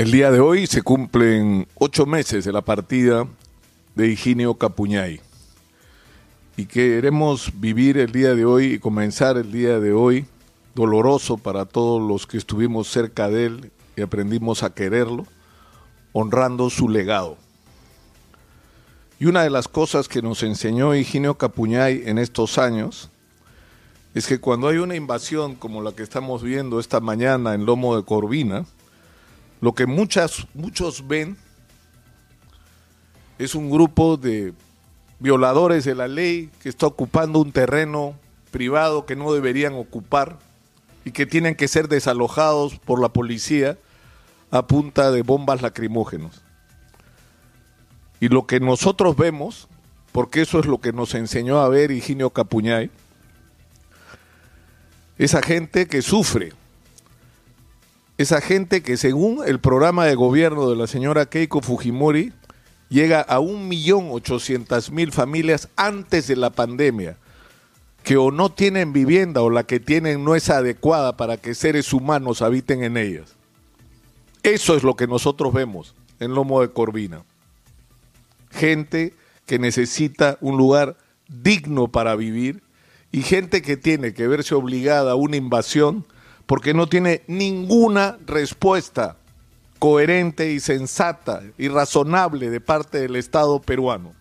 El día de hoy se cumplen ocho meses de la partida de Higinio Capuñay. Y queremos vivir el día de hoy y comenzar el día de hoy doloroso para todos los que estuvimos cerca de él y aprendimos a quererlo, honrando su legado. Y una de las cosas que nos enseñó Higinio Capuñay en estos años es que cuando hay una invasión como la que estamos viendo esta mañana en Lomo de Corvina, lo que muchas, muchos ven es un grupo de violadores de la ley que está ocupando un terreno privado que no deberían ocupar y que tienen que ser desalojados por la policía a punta de bombas lacrimógenos. Y lo que nosotros vemos, porque eso es lo que nos enseñó a ver Higinio Capuñay, esa gente que sufre, esa gente que según el programa de gobierno de la señora Keiko Fujimori llega a 1.800.000 familias antes de la pandemia, que o no tienen vivienda o la que tienen no es adecuada para que seres humanos habiten en ellas. Eso es lo que nosotros vemos en Lomo de Corvina. Gente que necesita un lugar digno para vivir y gente que tiene que verse obligada a una invasión porque no tiene ninguna respuesta coherente y sensata y razonable de parte del Estado peruano.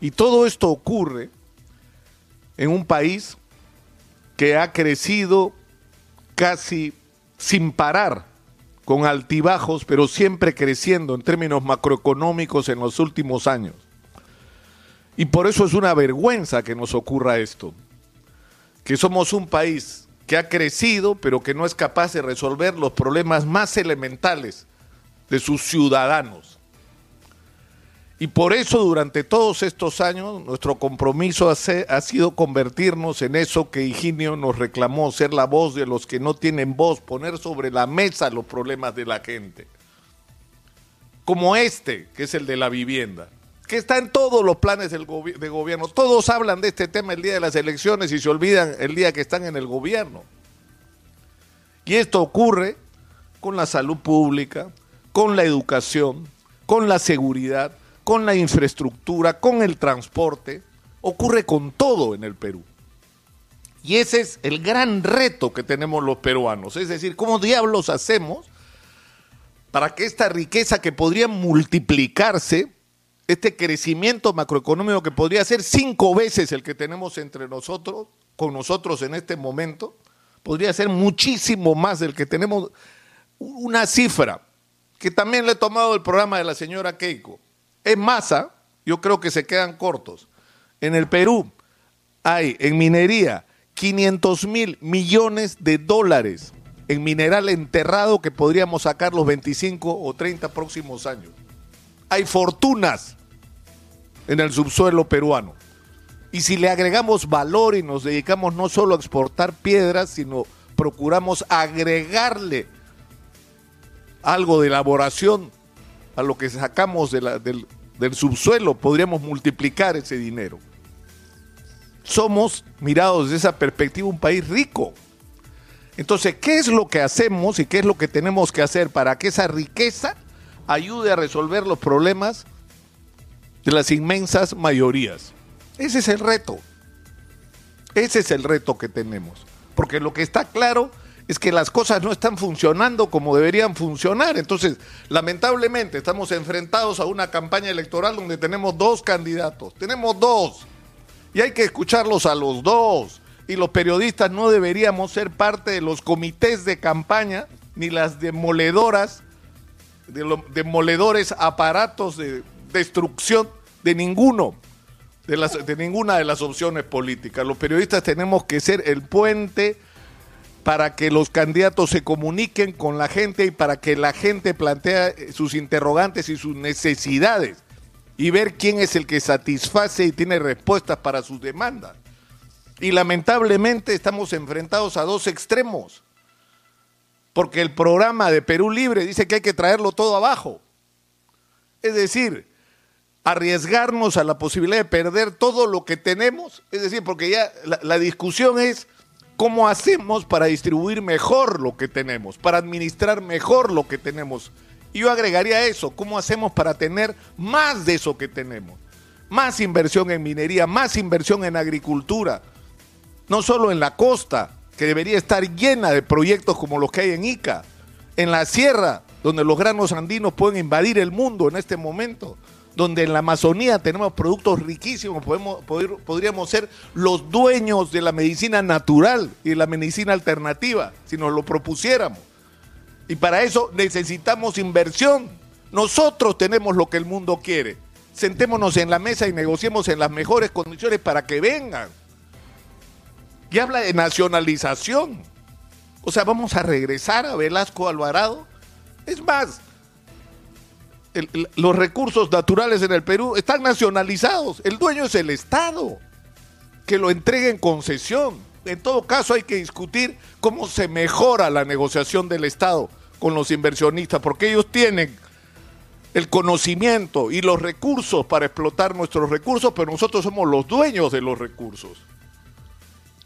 Y todo esto ocurre en un país que ha crecido casi sin parar, con altibajos, pero siempre creciendo en términos macroeconómicos en los últimos años. Y por eso es una vergüenza que nos ocurra esto, que somos un país que ha crecido, pero que no es capaz de resolver los problemas más elementales de sus ciudadanos. Y por eso durante todos estos años nuestro compromiso ha, sido convertirnos en eso que Higinio nos reclamó, ser la voz de los que no tienen voz, poner sobre la mesa los problemas de la gente. Como este, que es el de la vivienda que está en todos los planes del de gobierno. Todos hablan de este tema el día de las elecciones y se olvidan el día que están en el gobierno. Y esto ocurre con la salud pública, con la educación, con la seguridad, con la infraestructura, con el transporte. Ocurre con todo en el Perú. Y ese es el gran reto que tenemos los peruanos. Es decir, ¿cómo diablos hacemos para que esta riqueza que podría multiplicarse este crecimiento macroeconómico que podría ser cinco veces el que tenemos entre nosotros, con nosotros en este momento, podría ser muchísimo más del que tenemos. Una cifra que también le he tomado el programa de la señora Keiko. En masa, yo creo que se quedan cortos. En el Perú hay en minería 500 mil millones de dólares en mineral enterrado que podríamos sacar los 25 o 30 próximos años. Hay fortunas en el subsuelo peruano. Y si le agregamos valor y nos dedicamos no solo a exportar piedras, sino procuramos agregarle algo de elaboración a lo que sacamos del, del subsuelo, podríamos multiplicar ese dinero. Somos, mirados desde esa perspectiva, un país rico. Entonces, ¿qué es lo que hacemos y qué es lo que tenemos que hacer para que esa riqueza ayude a resolver los problemas de las inmensas mayorías. Ese es el reto. Ese es el reto que tenemos. Porque lo que está claro es que las cosas no están funcionando como deberían funcionar. Entonces, lamentablemente, estamos enfrentados a una campaña electoral donde tenemos dos candidatos. Tenemos dos. Y hay que escucharlos a los dos. Y los periodistas no deberíamos ser parte de los comités de campaña ni las demoledoras, de los demoledores aparatos de destrucción de ninguno, de, las, de ninguna de las opciones políticas. Los periodistas tenemos que ser el puente para que los candidatos se comuniquen con la gente y para que la gente plantee sus interrogantes y sus necesidades y ver quién es el que satisface y tiene respuestas para sus demandas. Y lamentablemente estamos enfrentados a dos extremos, porque el programa de Perú Libre dice que hay que traerlo todo abajo. Es decir, arriesgarnos a la posibilidad de perder todo lo que tenemos? Es decir, porque ya la, discusión es ¿Cómo hacemos para distribuir mejor lo que tenemos, para administrar mejor lo que tenemos? Y yo agregaría eso, ¿cómo hacemos para tener más de eso que tenemos? Más inversión en minería, más inversión en agricultura, no solo en la costa, que debería estar llena de proyectos como los que hay en Ica, en la sierra, donde los granos andinos pueden invadir el mundo en este momento, donde en la Amazonía tenemos productos riquísimos, podemos, podríamos ser los dueños de la medicina natural y de la medicina alternativa, si nos lo propusiéramos. Y para eso necesitamos inversión. Nosotros tenemos lo que el mundo quiere. Sentémonos en la mesa y negociemos en las mejores condiciones para que vengan. Y habla de nacionalización. O sea, vamos a regresar a Velasco Alvarado. Es más, los recursos naturales en el Perú están nacionalizados. El dueño es el Estado, que lo entregue en concesión. En todo caso hay que discutir cómo se mejora la negociación del Estado con los inversionistas, porque ellos tienen el conocimiento y los recursos para explotar nuestros recursos, pero nosotros somos los dueños de los recursos.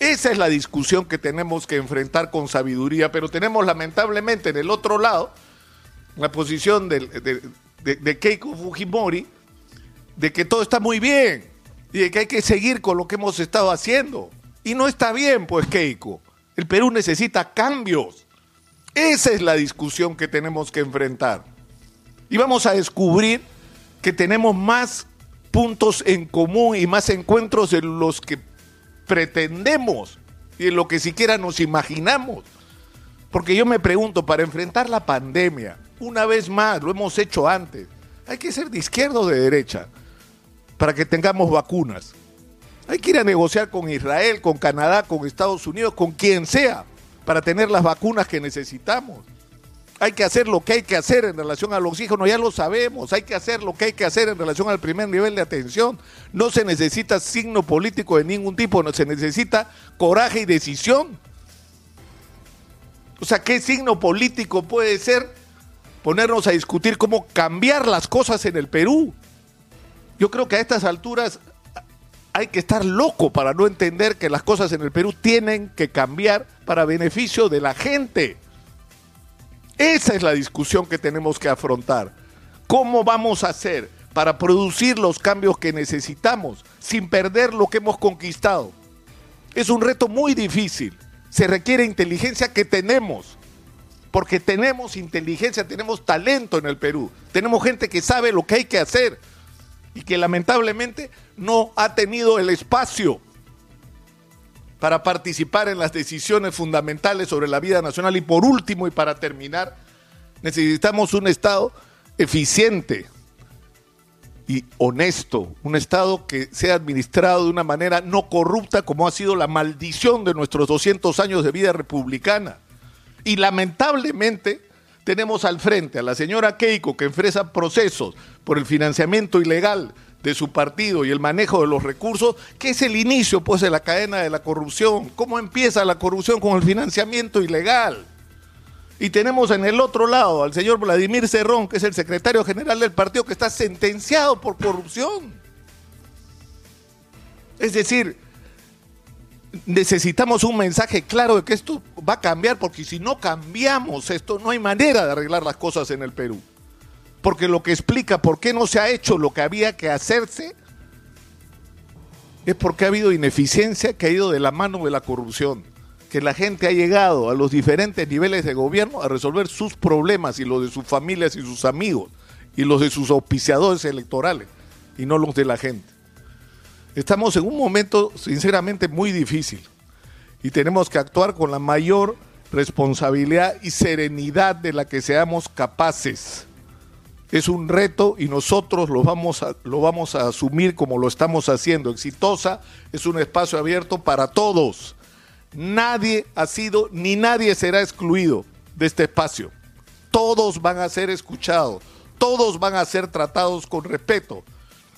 Esa es la discusión que tenemos que enfrentar con sabiduría, pero tenemos lamentablemente en el otro lado la posición de, de, Keiko Fujimori de que todo está muy bien y de que hay que seguir con lo que hemos estado haciendo. Y no está bien, pues Keiko. El Perú necesita cambios. Esa es la discusión que tenemos que enfrentar. Y vamos a descubrir que tenemos más puntos en común y más encuentros en los que pretendemos y en lo que siquiera nos imaginamos. Porque yo me pregunto, para enfrentar la pandemia, una vez más, lo hemos hecho antes. Hay que ser de izquierda o de derecha para que tengamos vacunas. Hay que ir a negociar con Israel, con Canadá, con Estados Unidos, con quien sea, para tener las vacunas que necesitamos. Hay que hacer lo que hay que hacer en relación al oxígeno, ya lo sabemos. Hay que hacer lo que hay que hacer en relación al primer nivel de atención. No se necesita signo político de ningún tipo, no se necesita coraje y decisión. O sea, ¿qué signo político puede ser ponernos a discutir cómo cambiar las cosas en el Perú. Yo creo que a estas alturas hay que estar loco para no entender que las cosas en el Perú tienen que cambiar para beneficio de la gente. Esa es la discusión que tenemos que afrontar. ¿Cómo vamos a hacer para producir los cambios que necesitamos sin perder lo que hemos conquistado? Es un reto muy difícil. Se requiere inteligencia que tenemos porque tenemos inteligencia, tenemos talento en el Perú, tenemos gente que sabe lo que hay que hacer y que lamentablemente no ha tenido el espacio para participar en las decisiones fundamentales sobre la vida nacional. Y por último, y para terminar, necesitamos un Estado eficiente y honesto, un Estado que sea administrado de una manera no corrupta como ha sido la maldición de nuestros 200 años de vida republicana y lamentablemente tenemos al frente a la señora Keiko que enfrenta procesos por el financiamiento ilegal de su partido y el manejo de los recursos, que es el inicio pues de la cadena de la corrupción. ¿Cómo empieza la corrupción con el financiamiento ilegal? Y tenemos en el otro lado al señor Vladimir Cerrón, que es el secretario general del partido, que está sentenciado por corrupción. Es decir, necesitamos un mensaje claro de que esto va a cambiar, porque si no cambiamos esto, no hay manera de arreglar las cosas en el Perú. Porque lo que explica por qué no se ha hecho lo que había que hacerse es porque ha habido ineficiencia que ha ido de la mano de la corrupción. Que la gente ha llegado a los diferentes niveles de gobierno a resolver sus problemas y los de sus familias y sus amigos y los de sus auspiciadores electorales y no los de la gente. Estamos en un momento sinceramente muy difícil y tenemos que actuar con la mayor responsabilidad y serenidad de la que seamos capaces. Es un reto y nosotros lo vamos a, lo vamos a asumir como lo estamos haciendo. Exitosa es un espacio abierto para todos. Nadie ha sido ni nadie será excluido de este espacio. Todos van a ser escuchados, todos van a ser tratados con respeto,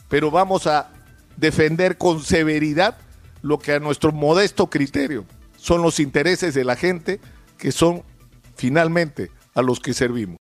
pero vamos a defender con severidad lo que a nuestro modesto criterio son los intereses de la gente que son finalmente a los que servimos.